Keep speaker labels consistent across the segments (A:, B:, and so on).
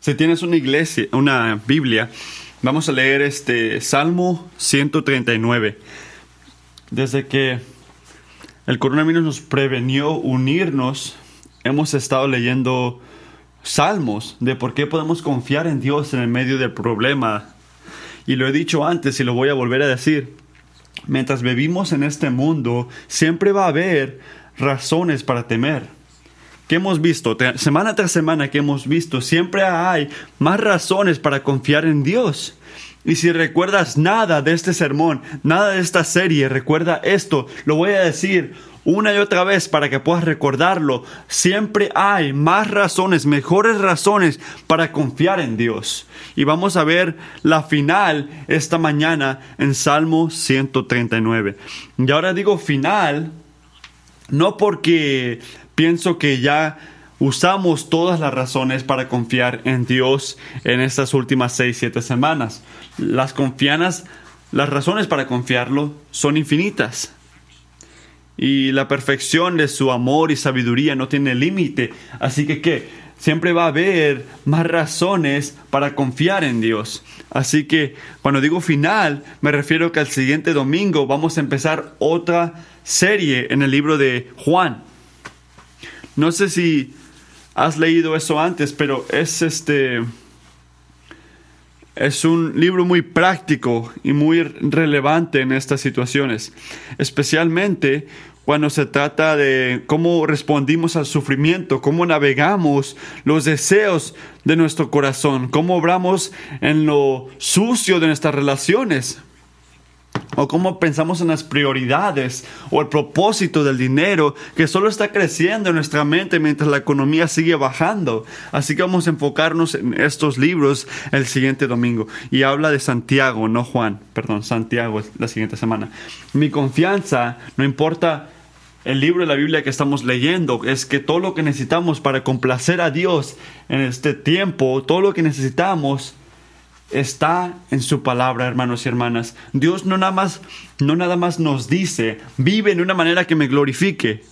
A: Si tienes una iglesia, una Biblia, vamos a leer este Salmo 139. Desde que el coronavirus nos prevenió unirnos, hemos estado leyendo salmos de por qué podemos confiar en Dios en el medio del problema. Y lo he dicho antes y lo voy a volver a decir. Mientras vivimos en este mundo, siempre va a haber razones para temer que hemos visto, semana tras semana que hemos visto, siempre hay más razones para confiar en Dios. Y si recuerdas nada de este sermón, nada de esta serie, recuerda esto, lo voy a decir una y otra vez para que puedas recordarlo. Siempre hay más razones, mejores razones para confiar en Dios. Y vamos a ver la final esta mañana en Salmo 139. Y ahora digo final, no porque pienso que ya usamos todas las razones para confiar en Dios en estas últimas seis, siete semanas. Las confianas, las razones para confiarlo son infinitas. Y la perfección de su amor y sabiduría no tiene límite. Así que, ¿qué? Siempre va a haber más razones para confiar en Dios. Así que cuando digo final, me refiero que al siguiente domingo vamos a empezar otra serie en el libro de Juan. No sé si has leído eso antes, pero es este es un libro muy práctico y muy relevante en estas situaciones, especialmente cuando se trata de cómo respondimos al sufrimiento, cómo navegamos los deseos de nuestro corazón, cómo obramos en lo sucio de nuestras relaciones o cómo pensamos en las prioridades o el propósito del dinero que solo está creciendo en nuestra mente mientras la economía sigue bajando. Así que vamos a enfocarnos en estos libros el siguiente domingo. Y habla de Santiago, no Juan, perdón, Santiago la siguiente semana. Mi confianza, no importa el libro de la Biblia que estamos leyendo, es que todo lo que necesitamos para complacer a Dios en este tiempo, todo lo que necesitamos está en su palabra, hermanos y hermanas. Dios no nada más, no nada más nos dice, vive en una manera que me glorifique.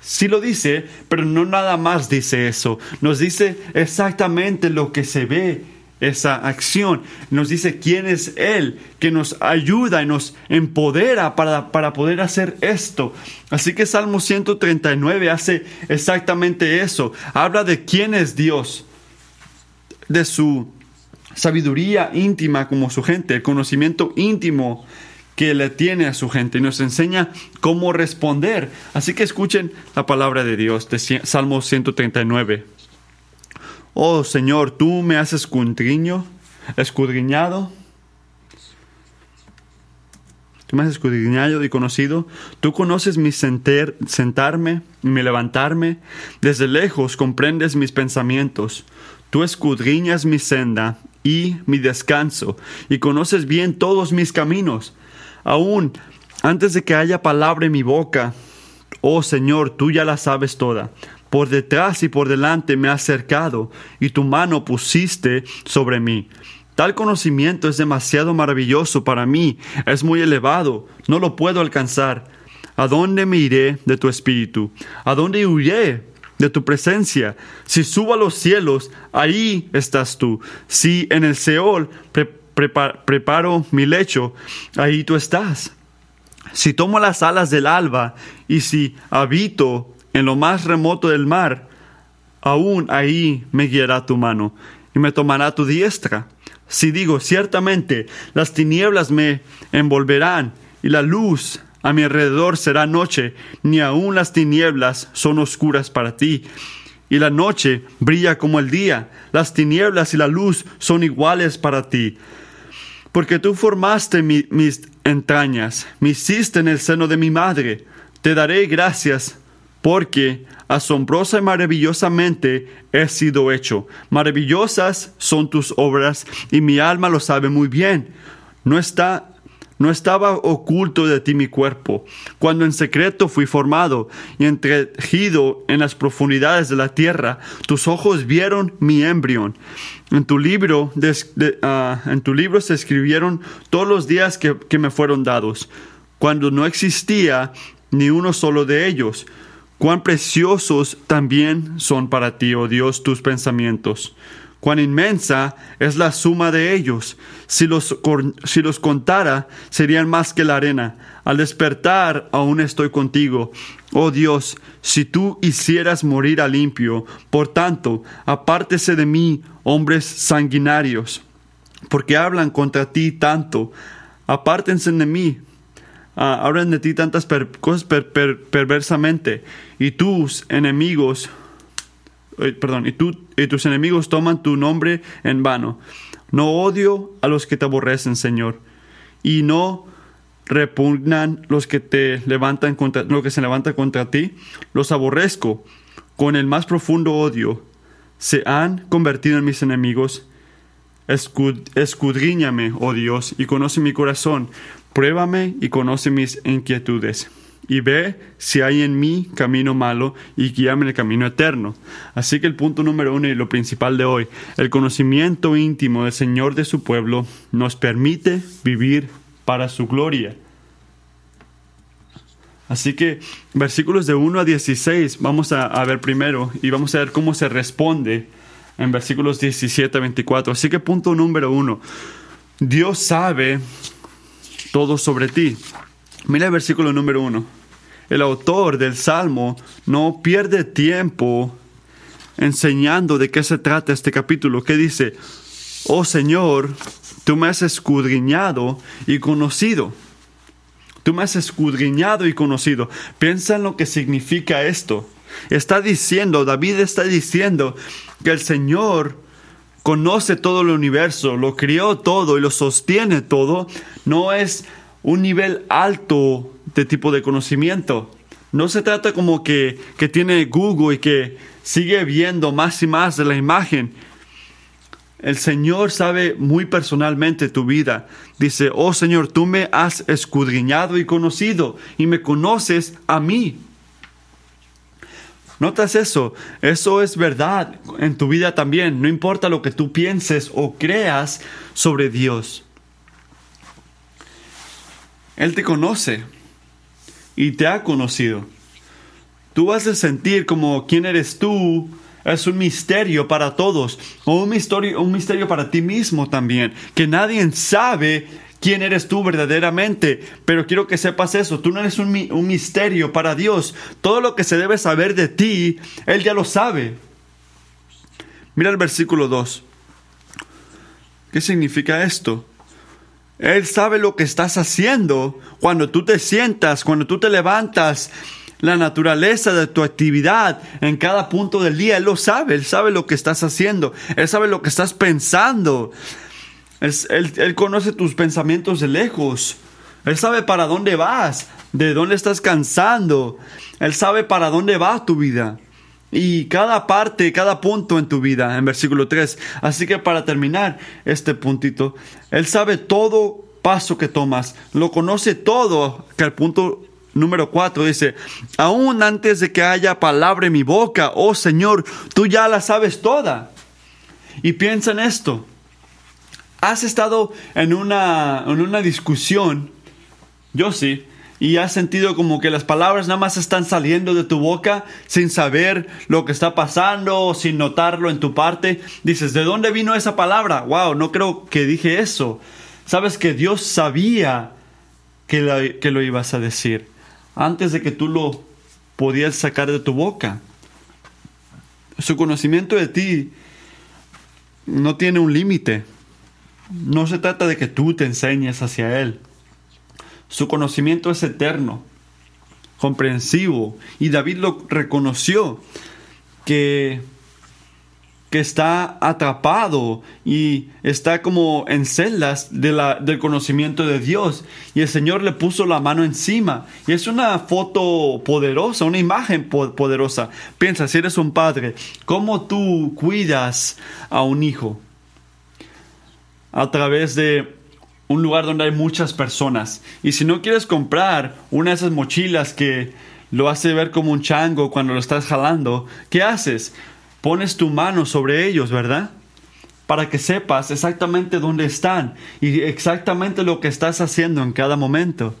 A: Sí lo dice, pero no nada más dice eso. Nos dice exactamente lo que se ve esa acción. Nos dice quién es Él, que nos ayuda y nos empodera para, para, poder hacer esto. Así que Salmo 139 hace exactamente eso. Habla de quién es Dios, de su sabiduría íntima como su gente, el conocimiento íntimo que le tiene a su gente y nos enseña cómo responder. Así que escuchen la palabra de Dios Salmo 139. Oh Señor, tú me has escudriño, escudriñado. Tú me has escudriñado y conocido. Tú conoces mi sentarme y mi levantarme. Desde lejos comprendes mis pensamientos. Tú escudriñas mi senda y mi descanso, y conoces bien todos mis caminos. Aún antes de que haya palabra en mi boca, oh Señor, tú ya la sabes toda. Por detrás y por delante me has cercado, y tu mano pusiste sobre mí. Tal conocimiento es demasiado maravilloso para mí, es muy elevado, no lo puedo alcanzar. ¿A dónde me iré de tu espíritu? ¿A dónde huiré de tu presencia. Si subo a los cielos, ahí estás tú. Si en el Seol preparo mi lecho, ahí tú estás. Si tomo las alas del alba y si habito en lo más remoto del mar, aún ahí me guiará tu mano y me tomará tu diestra. Si digo, ciertamente las tinieblas me envolverán y la luz a mi alrededor será noche, ni aun las tinieblas son oscuras para ti. Y la noche brilla como el día, las tinieblas y la luz son iguales para ti. Porque tú formaste mis entrañas, me hiciste en el seno de mi madre. Te daré gracias, porque asombrosa y maravillosamente he sido hecho. Maravillosas son tus obras, y mi alma lo sabe muy bien. No está no estaba oculto de ti mi cuerpo, cuando en secreto fui formado y entregido en las profundidades de la tierra, tus ojos vieron mi embrión. En tu libro, ah, en tu libro se escribieron todos los días que, que me fueron dados, cuando no existía ni uno solo de ellos. Cuán preciosos también son para ti, oh Dios, tus pensamientos cuán inmensa es la suma de ellos. Si los, si los contara, serían más que la arena. Al despertar, aún estoy contigo. Oh Dios, si tú hicieras morir a limpio, por tanto, apártese de mí, hombres sanguinarios, porque hablan contra ti tanto. Apártense de mí, ah, hablan de ti tantas cosas perversamente, y tus enemigos eh, perdón, y, tú, y tus enemigos toman tu nombre en vano. No odio a los que te aborrecen, Señor, y no repugnan los que te levantan contra, lo que se levanta contra ti. Los aborrezco con el más profundo odio. Se han convertido en mis enemigos. escudriñame, oh Dios, y conoce mi corazón. Pruébame y conoce mis inquietudes y ve si hay en mí camino malo y guíame en el camino eterno. Así que el punto número uno y lo principal de hoy, el conocimiento íntimo del Señor de su pueblo nos permite vivir para su gloria. Así que versículos de 1 a 16 vamos a, ver primero y vamos a ver cómo se responde en versículos 17 a 24. Así que punto número uno, Dios sabe todo sobre ti. Mira el versículo número uno. El autor del Salmo no pierde tiempo enseñando de qué se trata este capítulo, que dice, oh Señor, tú me has escudriñado y conocido. Tú me has escudriñado y conocido. Piensa en lo que significa esto. Está diciendo, David está diciendo que el Señor conoce todo el universo, lo crió todo y lo sostiene todo. No es un nivel alto de tipo de conocimiento. No se trata como que, que tiene Google y que sigue viendo más y más de la imagen. El Señor sabe muy personalmente tu vida. Dice, oh Señor, tú me has escudriñado y conocido y me conoces a mí. ¿Notas eso? Eso es verdad en tu vida también. No importa lo que tú pienses o creas sobre Dios. Él te conoce y te ha conocido. Tú vas a sentir como quién eres tú es un misterio para todos, o un misterio, un misterio para ti mismo también, que nadie sabe quién eres tú verdaderamente, pero quiero que sepas eso, tú no eres un, un misterio para Dios, todo lo que se debe saber de ti, Él ya lo sabe. Mira el versículo 2. ¿Qué significa esto? Él sabe lo que estás haciendo cuando tú te sientas, cuando tú te levantas, la naturaleza de tu actividad en cada punto del día. Él lo sabe, Él sabe lo que estás haciendo, Él sabe lo que estás pensando. Él, conoce tus pensamientos de lejos. Él sabe para dónde vas, de dónde estás cansando. Él sabe para dónde va tu vida. Y cada parte, cada punto en tu vida, en versículo 3. Así que para terminar este puntito, Él sabe todo paso que tomas, lo conoce todo, que al punto número 4 dice, aún antes de que haya palabra en mi boca, oh Señor, tú ya la sabes toda. Y piensa en esto. Has estado en una, en una discusión, yo sí, y has sentido como que las palabras nada más están saliendo de tu boca sin saber lo que está pasando, sin notarlo en tu parte. Dices, ¿de dónde vino esa palabra? Wow, no creo que dije eso. Sabes que Dios sabía que, que lo ibas a decir antes de que tú lo podías sacar de tu boca. Su conocimiento de ti no tiene un límite. No se trata de que tú te enseñes hacia Él. Su conocimiento es eterno, comprensivo. Y David lo reconoció que que está atrapado y está como en celdas del conocimiento de Dios. Y el Señor le puso la mano encima. Y es una foto poderosa, una imagen poderosa. Piensa, si eres un padre, ¿cómo tú cuidas a un hijo? A través de un lugar donde hay muchas personas. Y si no quieres comprar una de esas mochilas que lo hace ver como un chango cuando lo estás jalando, ¿qué haces? pones tu mano sobre ellos, ¿verdad? Para que sepas exactamente dónde están y exactamente lo que estás haciendo en cada momento.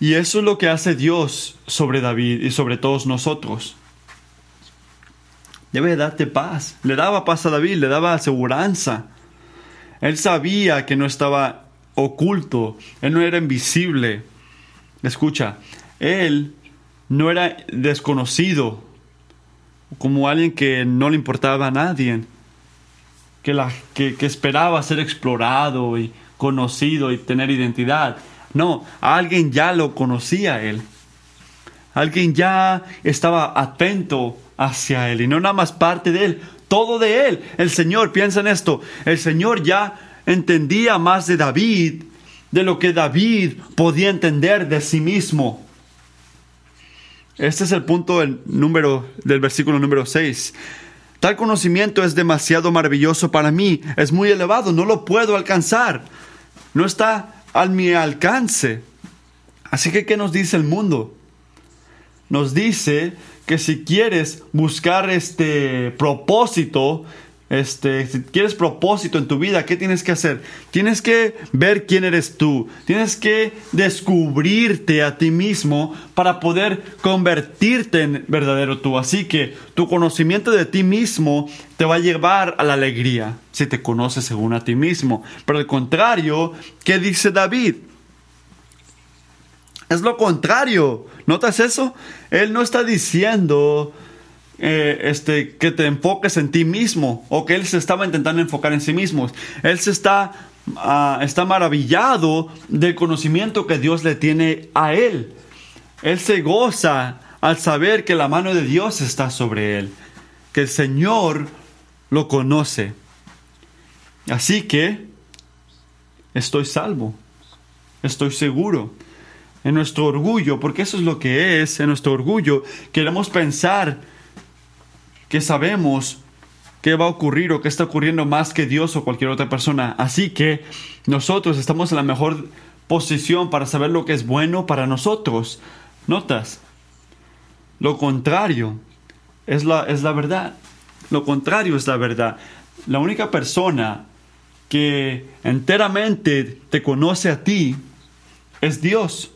A: Y eso es lo que hace Dios sobre David y sobre todos nosotros. debe darte paz. Le daba paz a David, le daba aseguranza. Él sabía que no estaba oculto, él no era invisible. Escucha, él no era desconocido, como alguien que no le importaba a nadie, que, la, que, que esperaba ser explorado y conocido y tener identidad. No, alguien ya lo conocía a él. Alguien ya estaba atento hacia él y no nada más parte de él, todo de él. El Señor, piensa en esto, el Señor ya entendía más de David de lo que David podía entender de sí mismo. Este es el punto del, número, del versículo número 6. Tal conocimiento es demasiado maravilloso para mí, es muy elevado, no lo puedo alcanzar, no está a mi alcance. Así que, ¿qué nos dice el mundo? Nos dice que si quieres buscar este propósito, este, si quieres propósito en tu vida, ¿qué tienes que hacer? Tienes que ver quién eres tú. Tienes que descubrirte a ti mismo para poder convertirte en verdadero tú. Así que tu conocimiento de ti mismo te va a llevar a la alegría si te conoces según a ti mismo. Pero al contrario, ¿qué dice David? Es lo contrario. ¿Notas eso? Él no está diciendo eh, este, que te enfoques en ti mismo o que él se estaba intentando enfocar en sí mismo. Él se está, ah, está maravillado del conocimiento que Dios le tiene a él. Él se goza al saber que la mano de Dios está sobre él, que el Señor lo conoce. Así que estoy salvo, estoy seguro en nuestro orgullo, porque eso es lo que es, en nuestro orgullo, queremos pensar que sabemos qué va a ocurrir o qué está ocurriendo más que Dios o cualquier otra persona. Así que nosotros estamos en la mejor posición para saber lo que es bueno para nosotros. ¿Notas? Lo contrario es la, es la verdad. Lo contrario es la verdad. La única persona que enteramente te conoce a ti es Dios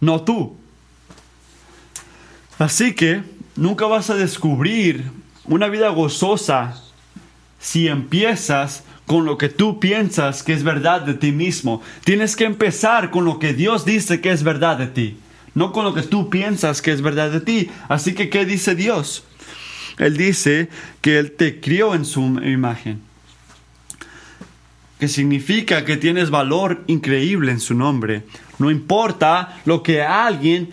A: no tú. Así que nunca vas a descubrir una vida gozosa si empiezas con lo que tú piensas que es verdad de ti mismo. Tienes que empezar con lo que Dios dice que es verdad de ti, no con lo que tú piensas que es verdad de ti. Así que, ¿qué dice Dios? Él dice que Él te crió en su imagen, que significa que tienes valor increíble en su nombre. No importa lo que alguien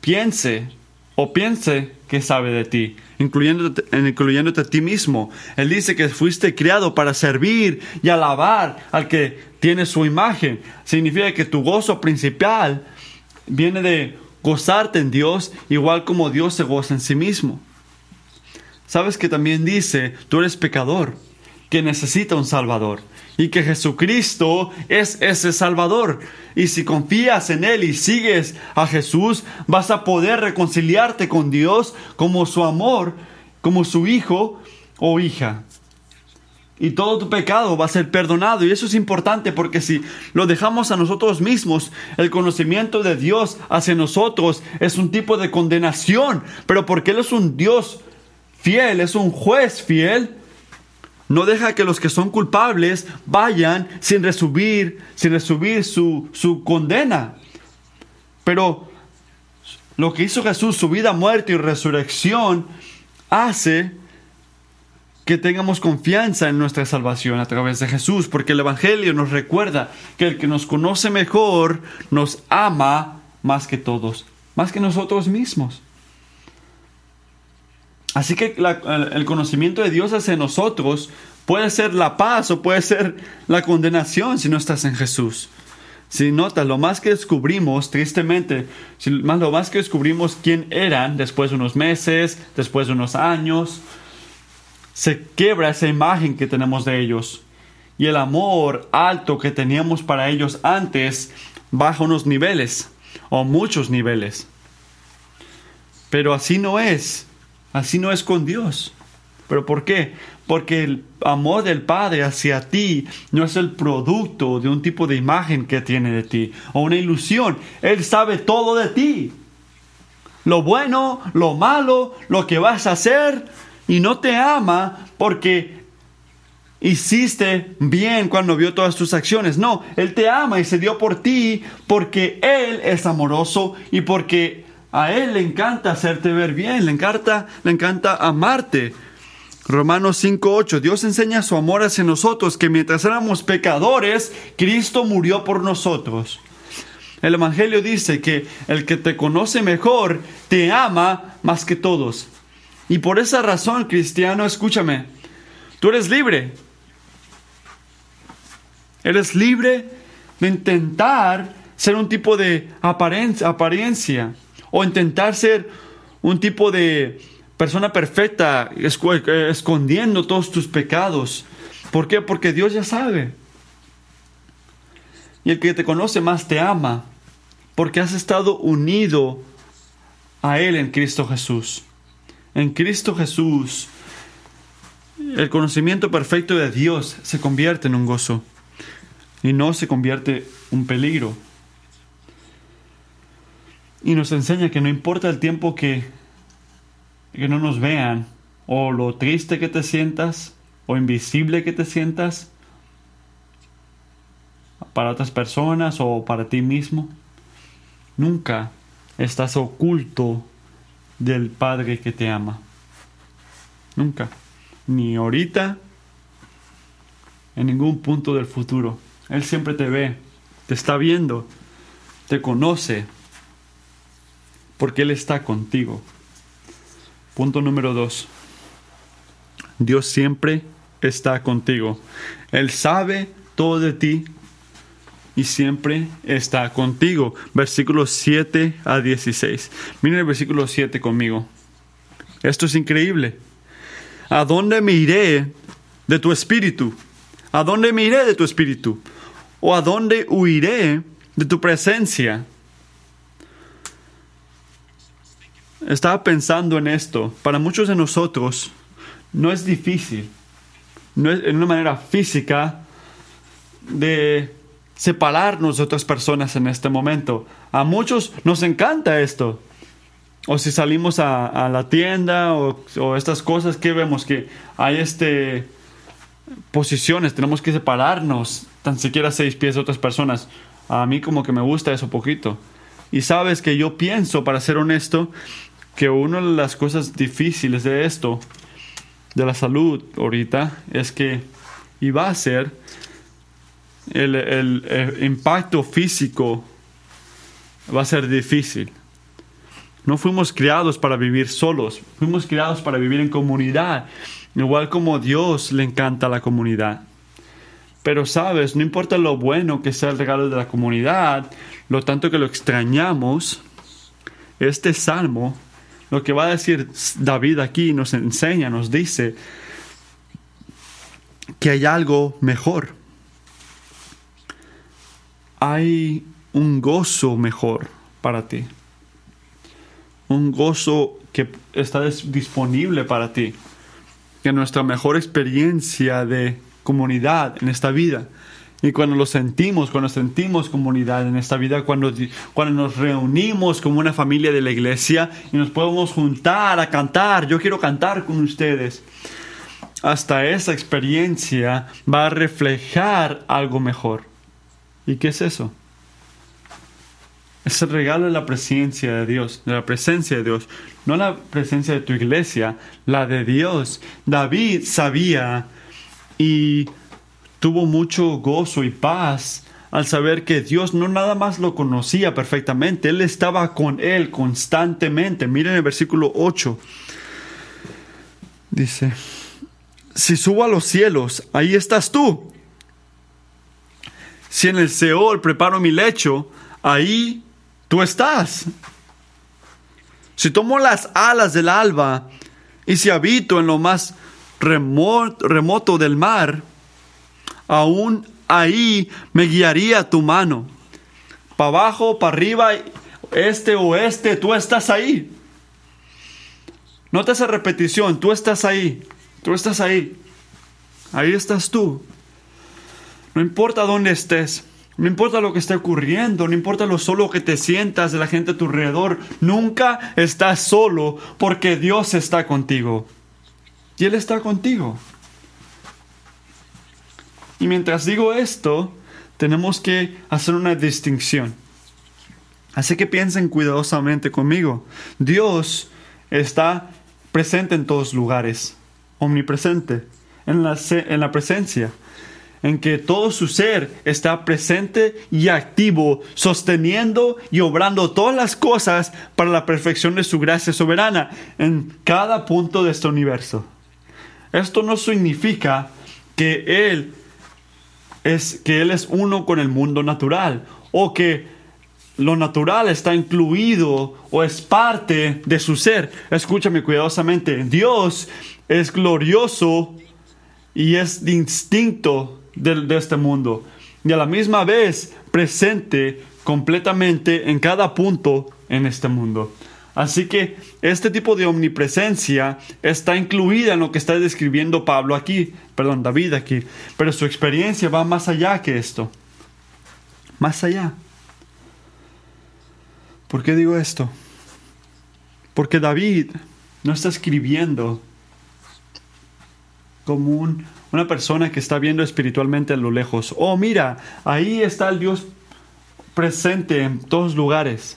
A: piense o piense que sabe de ti, incluyéndote, a ti mismo. Él dice que fuiste criado para servir y alabar al que tiene su imagen. Significa que tu gozo principal viene de gozarte en Dios igual como Dios se goza en sí mismo. Sabes que también dice, tú eres pecador, que necesita un Salvador y que Jesucristo es ese Salvador. Y si confías en Él y sigues a Jesús, vas a poder reconciliarte con Dios como su amor, como su hijo o hija. Y todo tu pecado va a ser perdonado. Y eso es importante porque si lo dejamos a nosotros mismos, el conocimiento de Dios hacia nosotros es un tipo de condenación. Pero porque Él es un Dios fiel, es un juez fiel, no deja que los que son culpables vayan sin recibir, sin recibir su, su condena. Pero lo que hizo Jesús, su vida, muerte y resurrección, hace que tengamos confianza en nuestra salvación a través de Jesús, porque el Evangelio nos recuerda que el que nos conoce mejor nos ama más que todos, más que nosotros mismos. Así que el conocimiento de Dios hacia nosotros puede ser la paz o puede ser la condenación si no estás en Jesús. Si notas, lo más que descubrimos, tristemente, si más, lo más que descubrimos quién eran después de unos meses, después de unos años, se quebra esa imagen que tenemos de ellos. Y el amor alto que teníamos para ellos antes baja unos niveles, o muchos niveles. Pero así no es. Así no es con Dios. ¿Pero por qué? Porque el amor del Padre hacia ti no es el producto de un tipo de imagen que tiene de ti o una ilusión. Él sabe todo de ti. Lo bueno, lo malo, lo que vas a hacer, Y no te ama porque hiciste bien cuando vio todas tus acciones. No, Él te ama y se dio por ti porque Él es amoroso y porque a Él le encanta hacerte ver bien, le encanta, le encanta amarte. Romanos 5:8, Dios enseña su amor hacia nosotros, que mientras éramos pecadores, Cristo murió por nosotros. El Evangelio dice que el que te conoce mejor te ama más que todos. Y por esa razón, cristiano, escúchame, tú eres libre. Eres libre de intentar ser un tipo de apariencia o intentar ser un tipo de persona perfecta escondiendo todos tus pecados. ¿Por qué? Porque Dios ya sabe. Y el que te conoce más te ama, porque has estado unido a Él en Cristo Jesús. En Cristo Jesús, el conocimiento perfecto de Dios se convierte en un gozo y no se convierte en un peligro. Y nos enseña que no importa el tiempo que, que no nos vean, o lo triste que te sientas, o invisible que te sientas, para otras personas o para ti mismo, nunca estás oculto del Padre que te ama. Nunca. Ni ahorita, en ningún punto del futuro. Él siempre te ve, te está viendo, te conoce, porque Él está contigo. Punto número dos. Dios siempre está contigo. Él sabe todo de ti y siempre está contigo. Versículos 7 a 16. Miren el versículo 7 conmigo. Esto es increíble. ¿A dónde me iré de tu espíritu? ¿A dónde me iré de tu espíritu? ¿O a dónde huiré de tu presencia? Estaba pensando en esto. Para muchos de nosotros no es difícil, no es en una manera física de separarnos de otras personas en este momento. A muchos nos encanta esto. O si salimos a, la tienda o, estas cosas que vemos que hay este posiciones, tenemos que separarnos tan siquiera seis pies de otras personas. A mí como que me gusta eso poquito. Y sabes que yo pienso, para ser honesto, que una de las cosas difíciles de esto, de la salud ahorita, es que, y va a ser, el, impacto físico va a ser difícil. No fuimos criados para vivir solos, fuimos criados para vivir en comunidad, igual como Dios le encanta la comunidad. Pero sabes, no importa lo bueno que sea el regalo de la comunidad, lo tanto que lo extrañamos, este salmo, lo que va a decir David aquí nos enseña, nos dice que hay algo mejor hay un gozo mejor para ti. Un gozo que está disponible para ti. Que nuestra mejor experiencia de comunidad en esta vida. Y cuando lo sentimos, cuando sentimos comunidad en esta vida, cuando, cuando nos reunimos como una familia de la iglesia y nos podemos juntar a cantar, yo quiero cantar con ustedes. Hasta esa experiencia va a reflejar algo mejor. ¿Y qué es eso? Es el regalo de la presencia de Dios, de la presencia de Dios, no la presencia de tu iglesia, la de Dios. David sabía y tuvo mucho gozo y paz al saber que Dios no nada más lo conocía perfectamente, Él estaba con Él constantemente. Miren el versículo 8. Dice, si subo a los cielos, ahí estás tú. Si en el Seol preparo mi lecho, ahí tú estás. Si tomo las alas del alba y si habito en lo más remoto, del mar, aún ahí me guiaría tu mano. Para abajo, para arriba, este o oeste, tú estás ahí. Nota esa repetición, tú estás ahí, tú estás ahí. Ahí estás tú. No importa dónde estés, no importa lo que esté ocurriendo, no importa lo solo que te sientas de la gente a tu alrededor, nunca estás solo porque Dios está contigo. y Él está contigo. Y mientras digo esto, tenemos que hacer una distinción. Así que piensen cuidadosamente conmigo. Dios está presente en todos lugares, omnipresente, en la, en la presencia, en que todo su ser está presente y activo, sosteniendo y obrando todas las cosas para la perfección de su gracia soberana en cada punto de este universo. Esto no significa que Él es que Él es uno con el mundo natural o que lo natural está incluido o es parte de su ser. Escúchame cuidadosamente. Dios es glorioso y es distinto de, de, este mundo. Y a la misma vez presente completamente en cada punto en este mundo. Así que este tipo de omnipresencia está incluida en lo que está describiendo Pablo aquí, perdón, David aquí, pero su experiencia va más allá que esto. Más allá. ¿Por qué digo esto? Porque David no está escribiendo como una persona que está viendo espiritualmente a lo lejos. Oh, mira, ahí está el Dios presente en todos lugares.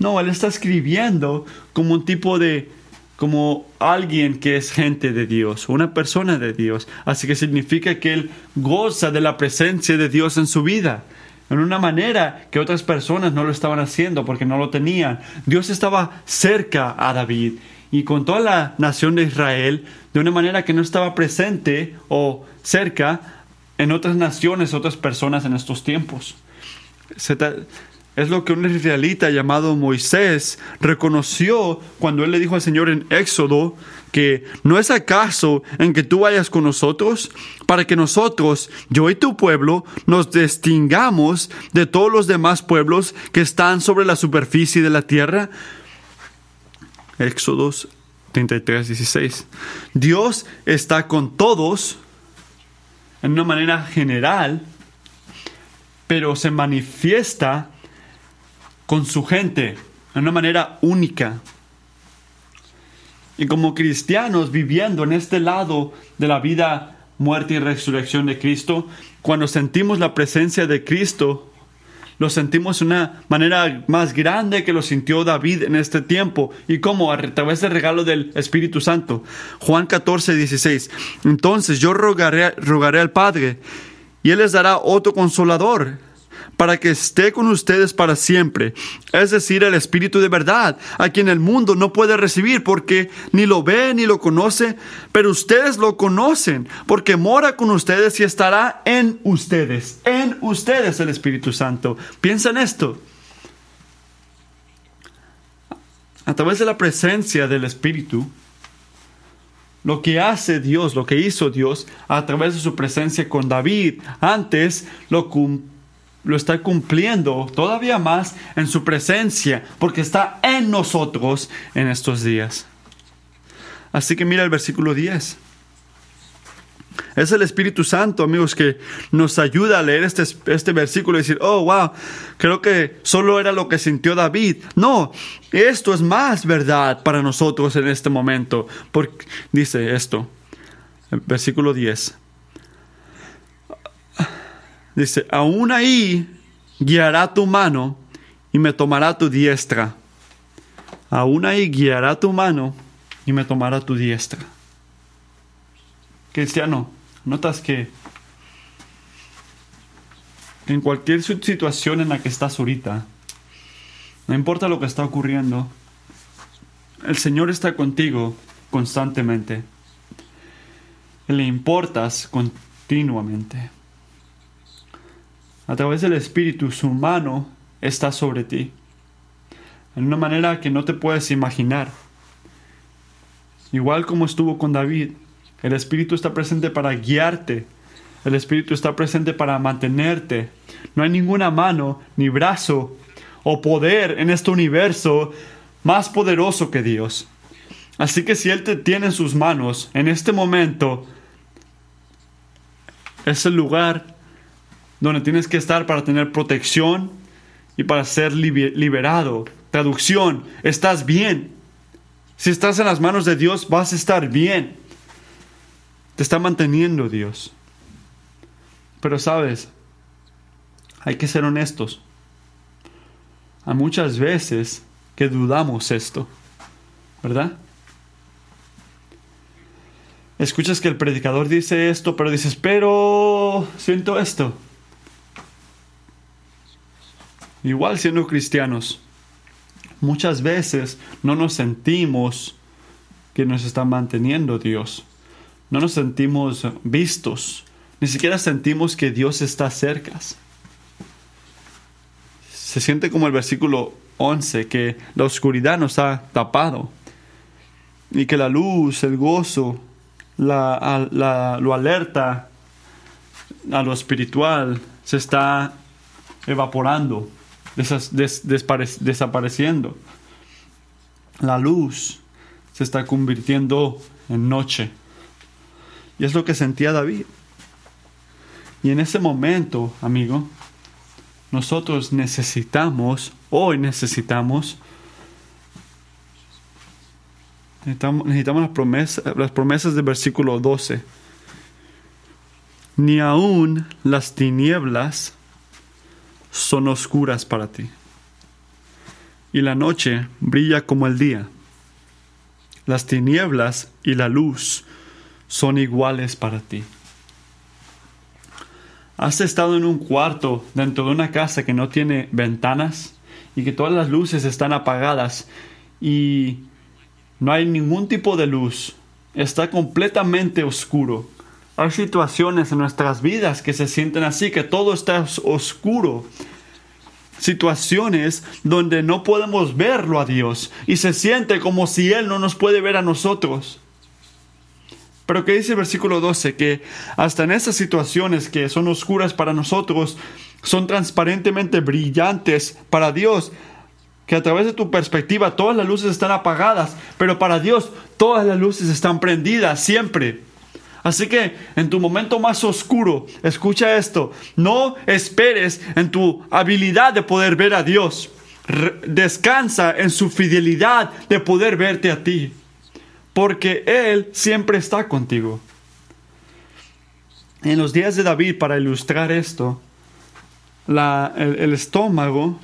A: No, él está escribiendo como un tipo de, como alguien que es gente de Dios, una persona de Dios. Así que significa que él goza de la presencia de Dios en su vida. En una manera que otras personas no lo estaban haciendo porque no lo tenían. Dios estaba cerca a David y con toda la nación de Israel de una manera que no estaba presente o cerca en otras naciones, otras personas en estos tiempos. Es lo que un israelita llamado Moisés reconoció cuando él le dijo al Señor en Éxodo que no es acaso en que tú vayas con nosotros para que nosotros, yo y tu pueblo, nos distingamos de todos los demás pueblos que están sobre la superficie de la tierra. Éxodo 33, 16. Dios está con todos en una manera general, pero se manifiesta con su gente de una manera única. Y como cristianos viviendo en este lado de la vida, muerte y resurrección de Cristo, cuando sentimos la presencia de Cristo, lo sentimos de una manera más grande que lo sintió David en este tiempo. ¿Y como A través del regalo del Espíritu Santo. Juan 14, 16. Entonces yo rogaré, rogaré al Padre y Él les dará otro consolador para que esté con ustedes para siempre, es decir, el Espíritu de verdad, a quien el mundo no puede recibir porque ni lo ve ni lo conoce, pero ustedes lo conocen porque mora con ustedes y estará en ustedes, en ustedes el Espíritu Santo. Piensa en esto. A través de la presencia del Espíritu, lo que hace Dios, lo que hizo Dios a través de su presencia con David, antes lo cumplió lo está cumpliendo todavía más en su presencia, porque está en nosotros en estos días. Así que mira el versículo 10. Es el Espíritu Santo, amigos, que nos ayuda a leer este, este versículo y decir, oh, wow, creo que solo era lo que sintió David. No, esto es más verdad para nosotros en este momento. Porque, dice esto, el versículo 10. Dice, aún ahí guiará tu mano y me tomará tu diestra. Aún ahí guiará tu mano y me tomará tu diestra. Cristiano, notas que en cualquier situación en la que estás ahorita, no importa lo que está ocurriendo, el Señor está contigo constantemente. Le importas continuamente. A través del Espíritu, su mano está sobre ti. En una manera que no te puedes imaginar. Igual como estuvo con David, el Espíritu está presente para guiarte. El Espíritu está presente para mantenerte. No hay ninguna mano, ni brazo o poder en este universo más poderoso que Dios. Así que si Él te tiene en sus manos en este momento, es el lugar donde tienes que estar para tener protección y para ser liberado. Traducción, estás bien. Si estás en las manos de Dios, vas a estar bien. Te está manteniendo Dios. Pero sabes, hay que ser honestos. Hay muchas veces que dudamos esto, ¿verdad? Escuchas que el predicador dice esto, pero dices, pero siento esto. Igual siendo cristianos, muchas veces no nos sentimos que nos está manteniendo Dios. No nos sentimos vistos. Ni siquiera sentimos que Dios está cerca. Se siente como el versículo 11, que la oscuridad nos ha tapado y que la luz, el gozo, la, lo alerta a lo espiritual se está evaporando, desapareciendo. La luz se está convirtiendo en noche. Y es lo que sentía David. Y en ese momento, amigo, nosotros necesitamos, hoy necesitamos, necesitamos, las, promesas, las promesas del versículo 12. Ni aún las tinieblas son oscuras para ti. Y la noche brilla como el día. Las tinieblas y la luz son iguales para ti. ¿Has estado en un cuarto dentro de una casa que no tiene ventanas y que todas las luces están apagadas y no hay ningún tipo de luz? Está completamente oscuro. Hay situaciones en nuestras vidas que se sienten así, que todo está oscuro. Situaciones donde no podemos verlo a Dios y se siente como si Él no nos puede ver a nosotros. Pero que dice el versículo 12 que hasta en esas situaciones que son oscuras para nosotros, son transparentemente brillantes para Dios, que a través de tu perspectiva todas las luces están apagadas, pero para Dios todas las luces están prendidas siempre. Así que en tu momento más oscuro, escucha esto, no esperes en tu habilidad de poder ver a Dios. Descansa en su fidelidad de poder verte a ti porque Él siempre está contigo. En los días de David, para ilustrar esto, el, estómago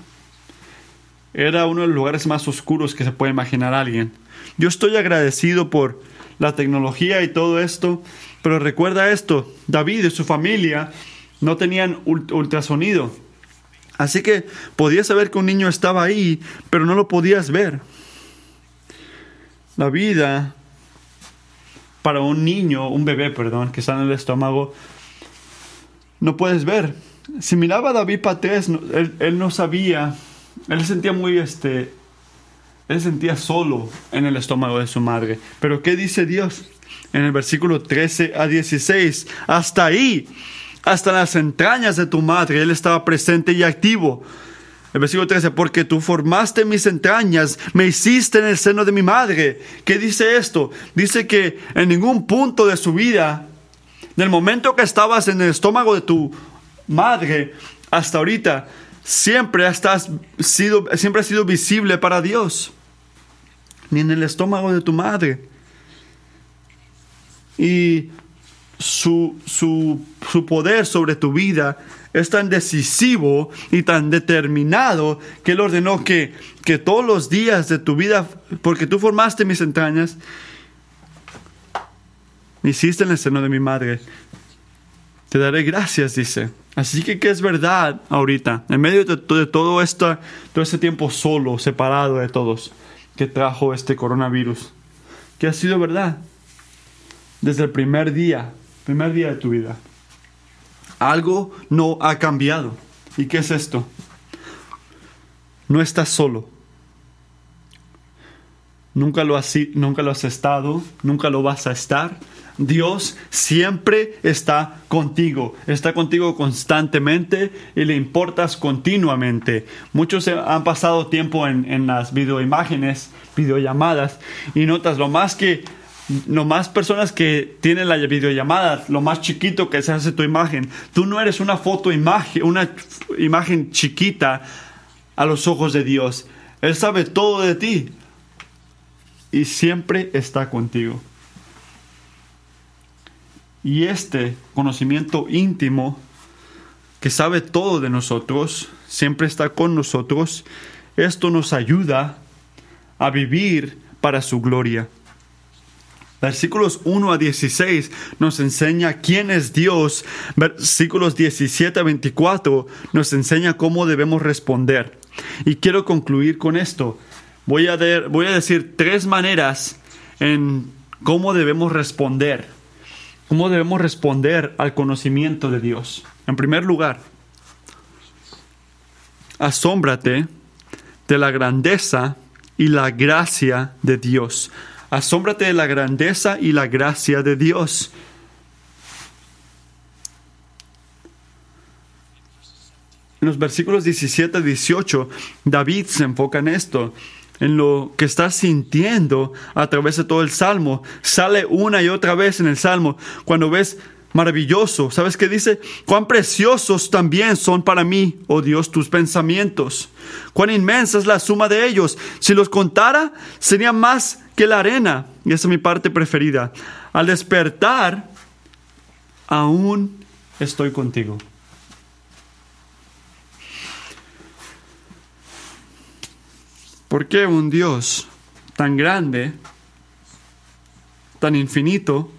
A: era uno de los lugares más oscuros que se puede imaginar alguien. Yo estoy agradecido por la tecnología y todo esto, pero recuerda esto, David y su familia no tenían ultrasonido. Así que podías saber que un niño estaba ahí, pero no lo podías ver. La vida para un niño, un bebé, perdón, que está en el estómago, no puedes ver. Si miraba a David Patés, él, no sabía, él sentía muy, este, él sentía solo en el estómago de su madre. Pero ¿qué dice Dios? En el versículo 13 a 16, hasta ahí, hasta las entrañas de tu madre, él estaba presente y activo el versículo 13, porque tú formaste mis entrañas, me hiciste en el seno de mi madre. ¿Qué dice esto? Dice que en ningún punto de su vida, del momento que estabas en el estómago de tu madre hasta ahorita, siempre, has sido, siempre has sido visible para Dios. Ni en el estómago de tu madre. Y su, su, su poder sobre tu vida es tan decisivo y tan determinado que Él ordenó que, que todos los días de tu vida, porque tú formaste mis entrañas, me hiciste en el seno de mi madre. Te daré gracias, dice. Así que que es verdad ahorita, en medio de, todo, esto, todo este tiempo solo, separado de todos, que trajo este coronavirus, que ha sido verdad desde el primer día, primer día de tu vida. Algo no ha cambiado. ¿Y qué es esto? No estás solo. Nunca lo, has, nunca lo has estado, nunca lo vas a estar. Dios siempre está contigo, está contigo constantemente y le importas continuamente. Muchos han pasado tiempo en, en las videoimágenes, videollamadas y notas lo más que no más personas que tienen la videollamada, lo más chiquito que se hace tu imagen. Tú no eres una foto imagen, una imagen chiquita a los ojos de Dios. Él sabe todo de ti y siempre está contigo. Y este conocimiento íntimo, que sabe todo de nosotros, siempre está con nosotros, esto nos ayuda a vivir para su gloria. Versículos 1 a 16 nos enseña quién es Dios. Versículos 17 a 24 nos enseña cómo debemos responder. Y quiero concluir con esto. Voy a, voy a decir tres maneras en cómo debemos responder. Cómo debemos responder al conocimiento de Dios. En primer lugar, asómbrate de la grandeza y la gracia de Dios. Asómbrate de la grandeza y la gracia de Dios. En los versículos 17 y 18, David se enfoca en esto, en lo que está sintiendo a través de todo el salmo. Sale una y otra vez en el salmo. Cuando ves maravilloso. ¿Sabes qué dice? Cuán preciosos también son para mí, oh Dios, tus pensamientos. Cuán inmensa es la suma de ellos. Si los contara, sería más que la arena. Y esa es mi parte preferida. Al despertar, aún estoy contigo. ¿Por qué un Dios tan grande, tan infinito,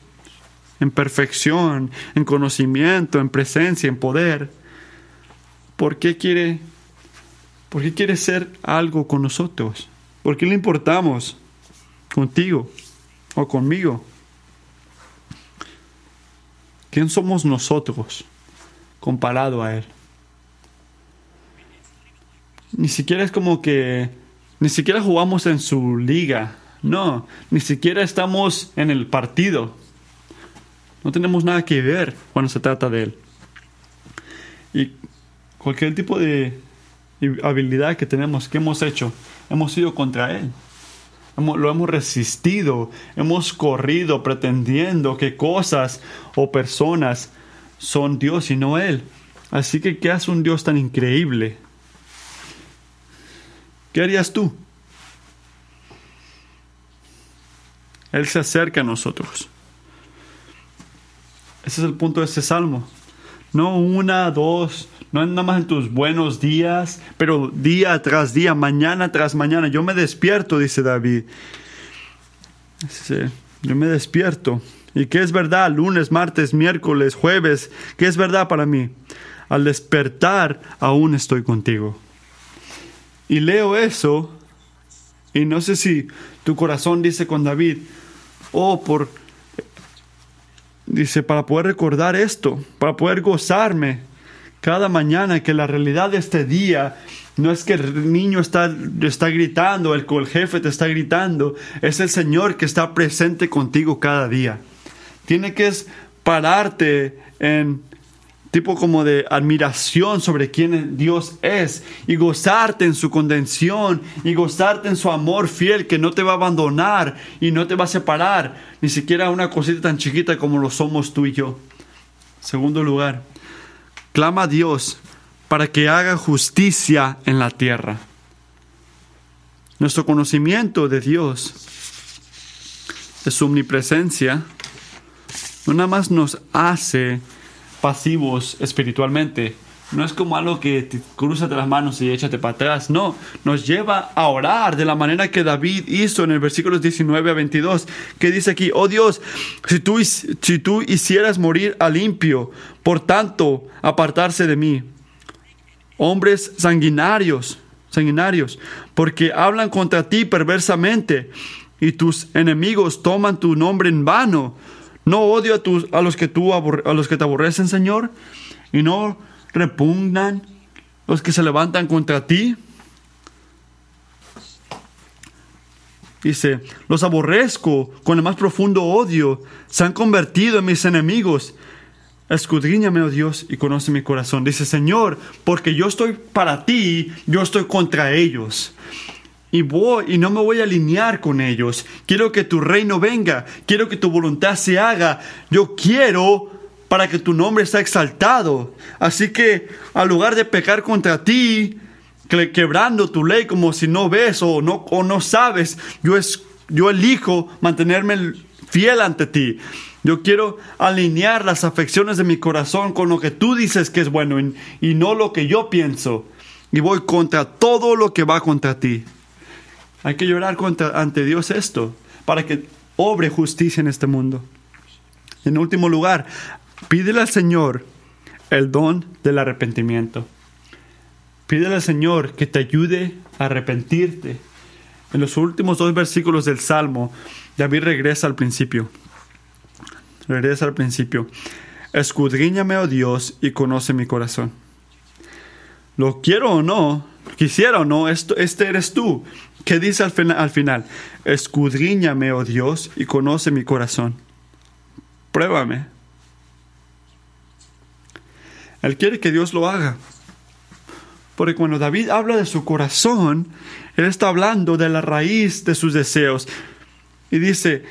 A: en perfección, en conocimiento, en presencia, en poder. ¿Por qué quiere, por qué quiere ser algo con nosotros? ¿Por qué le importamos contigo o conmigo? ¿Quién somos nosotros comparado a Él? Ni siquiera es como que, ni siquiera jugamos en su liga, no, ni siquiera estamos en el partido no tenemos nada que ver cuando se trata de Él. Y cualquier tipo de habilidad que tenemos, que hemos hecho, hemos ido contra Él. Lo hemos resistido, hemos corrido pretendiendo que cosas o personas son Dios y no Él. Así que, ¿qué hace un Dios tan increíble? ¿Qué harías tú? Él se acerca a nosotros. Ese es el punto de ese salmo. No una, dos, no nada más en tus buenos días, pero día tras día, mañana tras mañana. Yo me despierto, dice David. yo me despierto. ¿Y qué es verdad? Lunes, martes, miércoles, jueves. ¿Qué es verdad para mí? Al despertar, aún estoy contigo. Y leo eso, y no sé si tu corazón dice con David, oh, por Dice, para poder recordar esto, para poder gozarme cada mañana que la realidad de este día no es que el niño está, está gritando, el, el jefe te está gritando, es el Señor que está presente contigo cada día. Tiene que pararte en tipo como de admiración sobre quién Dios es y gozarte en su condención y gozarte en su amor fiel que no te va a abandonar y no te va a separar, ni siquiera una cosita tan chiquita como lo somos tú y yo. Segundo lugar, clama a Dios para que haga justicia en la tierra. Nuestro conocimiento de Dios, de su omnipresencia, no nada más nos hace pasivos espiritualmente. No es como algo que te cruzas de las manos y échate para atrás. No, nos lleva a orar de la manera que David hizo en el versículo 19 a 22, que dice aquí, oh Dios, si tú, si tú hicieras morir al limpio, por tanto, apartarse de mí. Hombres sanguinarios, sanguinarios, porque hablan contra ti perversamente y tus enemigos toman tu nombre en vano. No odio a, tus, a, los que tú a los que te aborrecen, Señor, y no repugnan los que se levantan contra ti. Dice, los aborrezco con el más profundo odio, se han convertido en mis enemigos. Escudriñame, oh Dios, y conoce mi corazón. Dice, Señor, porque yo estoy para ti, yo estoy contra ellos y voy y no me voy a alinear con ellos. Quiero que tu reino venga, quiero que tu voluntad se haga. Yo quiero para que tu nombre sea exaltado. Así que al lugar de pecar contra ti, quebrando tu ley como si no ves o no, o no sabes, yo, es, yo elijo mantenerme fiel ante ti. Yo quiero alinear las afecciones de mi corazón con lo que tú dices que es bueno y, y no lo que yo pienso. Y voy contra todo lo que va contra ti. Hay que llorar contra, ante Dios esto para que obre justicia en este mundo. En último lugar, pídele al Señor el don del arrepentimiento. Pídele al Señor que te ayude a arrepentirte. En los últimos dos versículos del Salmo, David regresa al principio. Regresa al principio. Escudriñame, oh Dios, y conoce mi corazón. Lo quiero o no, quisiera o no, esto, este eres tú. ¿Qué dice al, final, al final? Escudriñame, oh Dios, y conoce mi corazón. Pruébame. Él quiere que Dios lo haga. Porque cuando David habla de su corazón, él está hablando de la raíz de sus deseos. Y dice,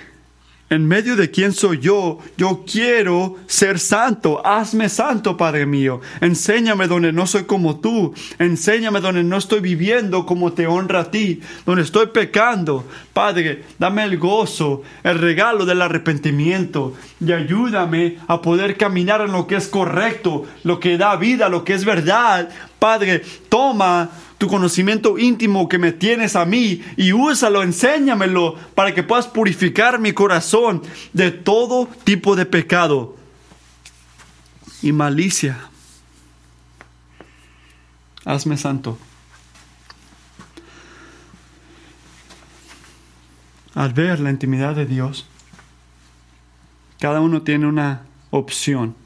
A: en medio de quién soy yo, yo quiero ser santo. Hazme santo, Padre mío. Enséñame donde no soy como tú. Enséñame donde no estoy viviendo como te honra a ti. Donde estoy pecando. Padre, dame el gozo, el regalo del arrepentimiento. Y ayúdame a poder caminar en lo que es correcto, lo que da vida, lo que es verdad. Padre, toma tu conocimiento íntimo que me tienes a mí y úsalo, enséñamelo para que puedas purificar mi corazón de todo tipo de pecado y malicia. Hazme santo. Al ver la intimidad de Dios, cada uno tiene una opción.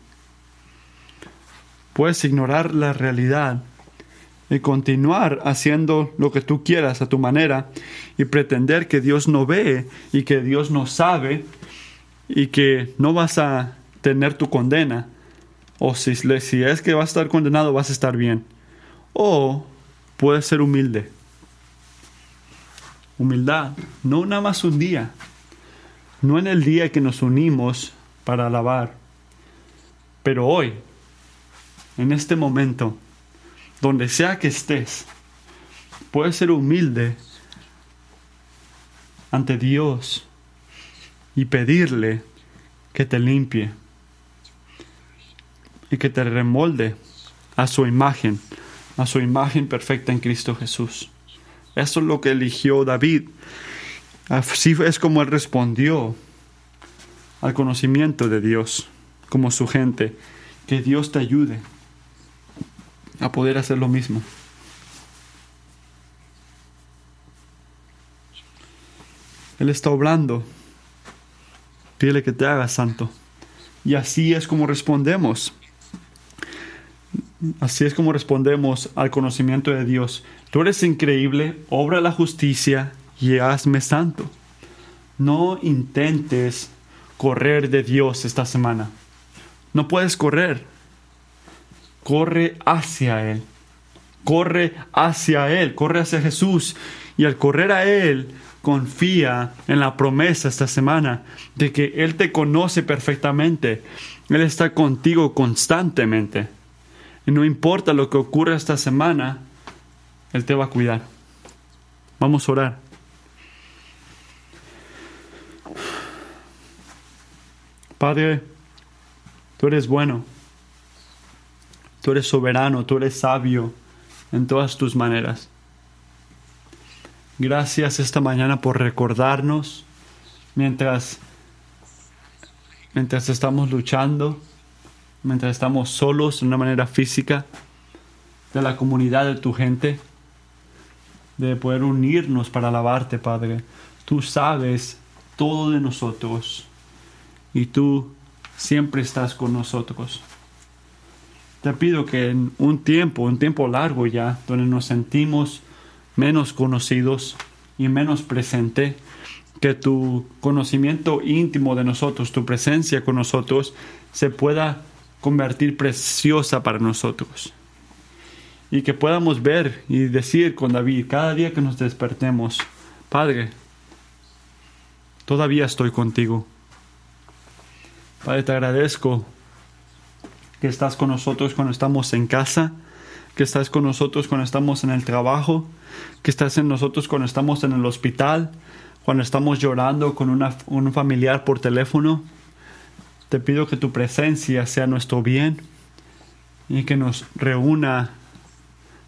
A: Puedes ignorar la realidad y continuar haciendo lo que tú quieras a tu manera y pretender que Dios no ve y que Dios no sabe y que no vas a tener tu condena. O si, es que vas a estar condenado, vas a estar bien. O puedes ser humilde. Humildad, no nada más un día, no en el día que nos unimos para alabar, pero hoy, en este momento, donde sea que estés, puedes ser humilde ante Dios y pedirle que te limpie y que te remolde a su imagen, a su imagen perfecta en Cristo Jesús. Eso es lo que eligió David. Así es como él respondió al conocimiento de Dios, como su gente. Que Dios te ayude a poder hacer lo mismo. Él está obrando. Pídele que te haga santo. Y así es como respondemos. Así es como respondemos al conocimiento de Dios. Tú eres increíble, obra la justicia y hazme santo. No intentes correr de Dios esta semana. No puedes correr corre hacia Él. Corre hacia Él, corre hacia Jesús. Y al correr a Él, confía en la promesa esta semana de que Él te conoce perfectamente. Él está contigo constantemente. Y no importa lo que ocurra esta semana, Él te va a cuidar. Vamos a orar. Padre, tú eres bueno. Tú eres soberano, tú eres sabio en todas tus maneras. Gracias esta mañana por recordarnos mientras, mientras estamos luchando, mientras estamos solos de una manera física, de la comunidad de tu gente, de poder unirnos para alabarte, Padre. Tú sabes todo de nosotros y tú siempre estás con nosotros te pido que en un tiempo, un tiempo largo ya, donde nos sentimos menos conocidos y menos presente, que tu conocimiento íntimo de nosotros, tu presencia con nosotros, se pueda convertir preciosa para nosotros. Y que podamos ver y decir con David, cada día que nos despertemos, Padre, todavía estoy contigo. Padre, te agradezco que estás con nosotros cuando estamos en casa, que estás con nosotros cuando estamos en el trabajo, que estás en nosotros cuando estamos en el hospital, cuando estamos llorando con una, un familiar por teléfono. Te pido que tu presencia sea nuestro bien y que nos reúna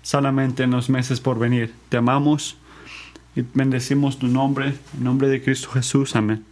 A: solamente en los meses por venir. Te amamos y bendecimos tu nombre, en nombre de Cristo Jesús. Amén.